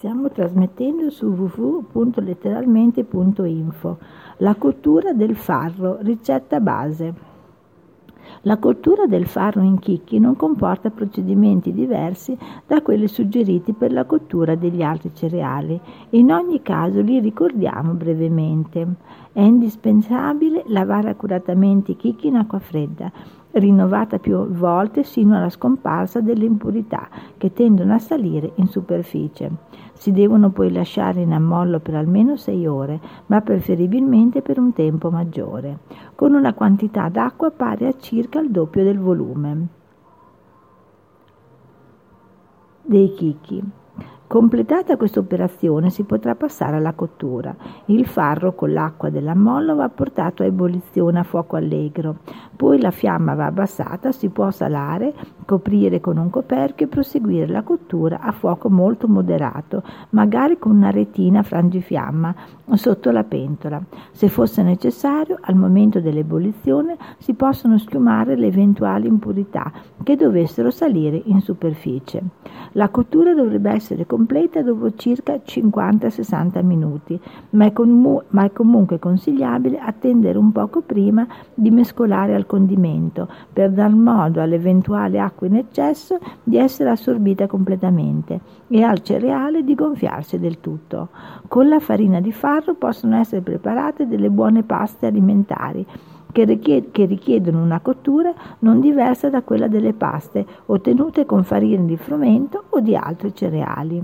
Stiamo trasmettendo su www.letteralmente.info. La cottura del farro, ricetta base. La cottura del farro in chicchi non comporta procedimenti diversi da quelli suggeriti per la cottura degli altri cereali. In ogni caso li ricordiamo brevemente. È indispensabile lavare accuratamente i chicchi in acqua fredda rinnovata più volte sino alla scomparsa delle impurità che tendono a salire in superficie. Si devono poi lasciare in ammollo per almeno 6 ore, ma preferibilmente per un tempo maggiore, con una quantità d'acqua pari a circa il doppio del volume dei chicchi. Completata questa operazione si potrà passare alla cottura. Il farro con l'acqua dell'ammollo va portato a ebollizione a fuoco allegro, poi la fiamma va abbassata, si può salare, coprire con un coperchio e proseguire la cottura a fuoco molto moderato, magari con una retina frangifiamma sotto la pentola. Se fosse necessario, al momento dell'ebollizione si possono schiumare le eventuali impurità che dovessero salire in superficie. La cottura dovrebbe essere completa dopo circa 50-60 minuti, ma è, com- ma è comunque consigliabile attendere un poco prima di mescolare al condimento per dar modo all'eventuale acqua in eccesso di essere assorbita completamente e al cereale di gonfiarsi del tutto. Con la farina di farro possono essere preparate delle buone paste alimentari che, richiedono una cottura non diversa da quella delle paste ottenute con farina di frumento o di altri cereali.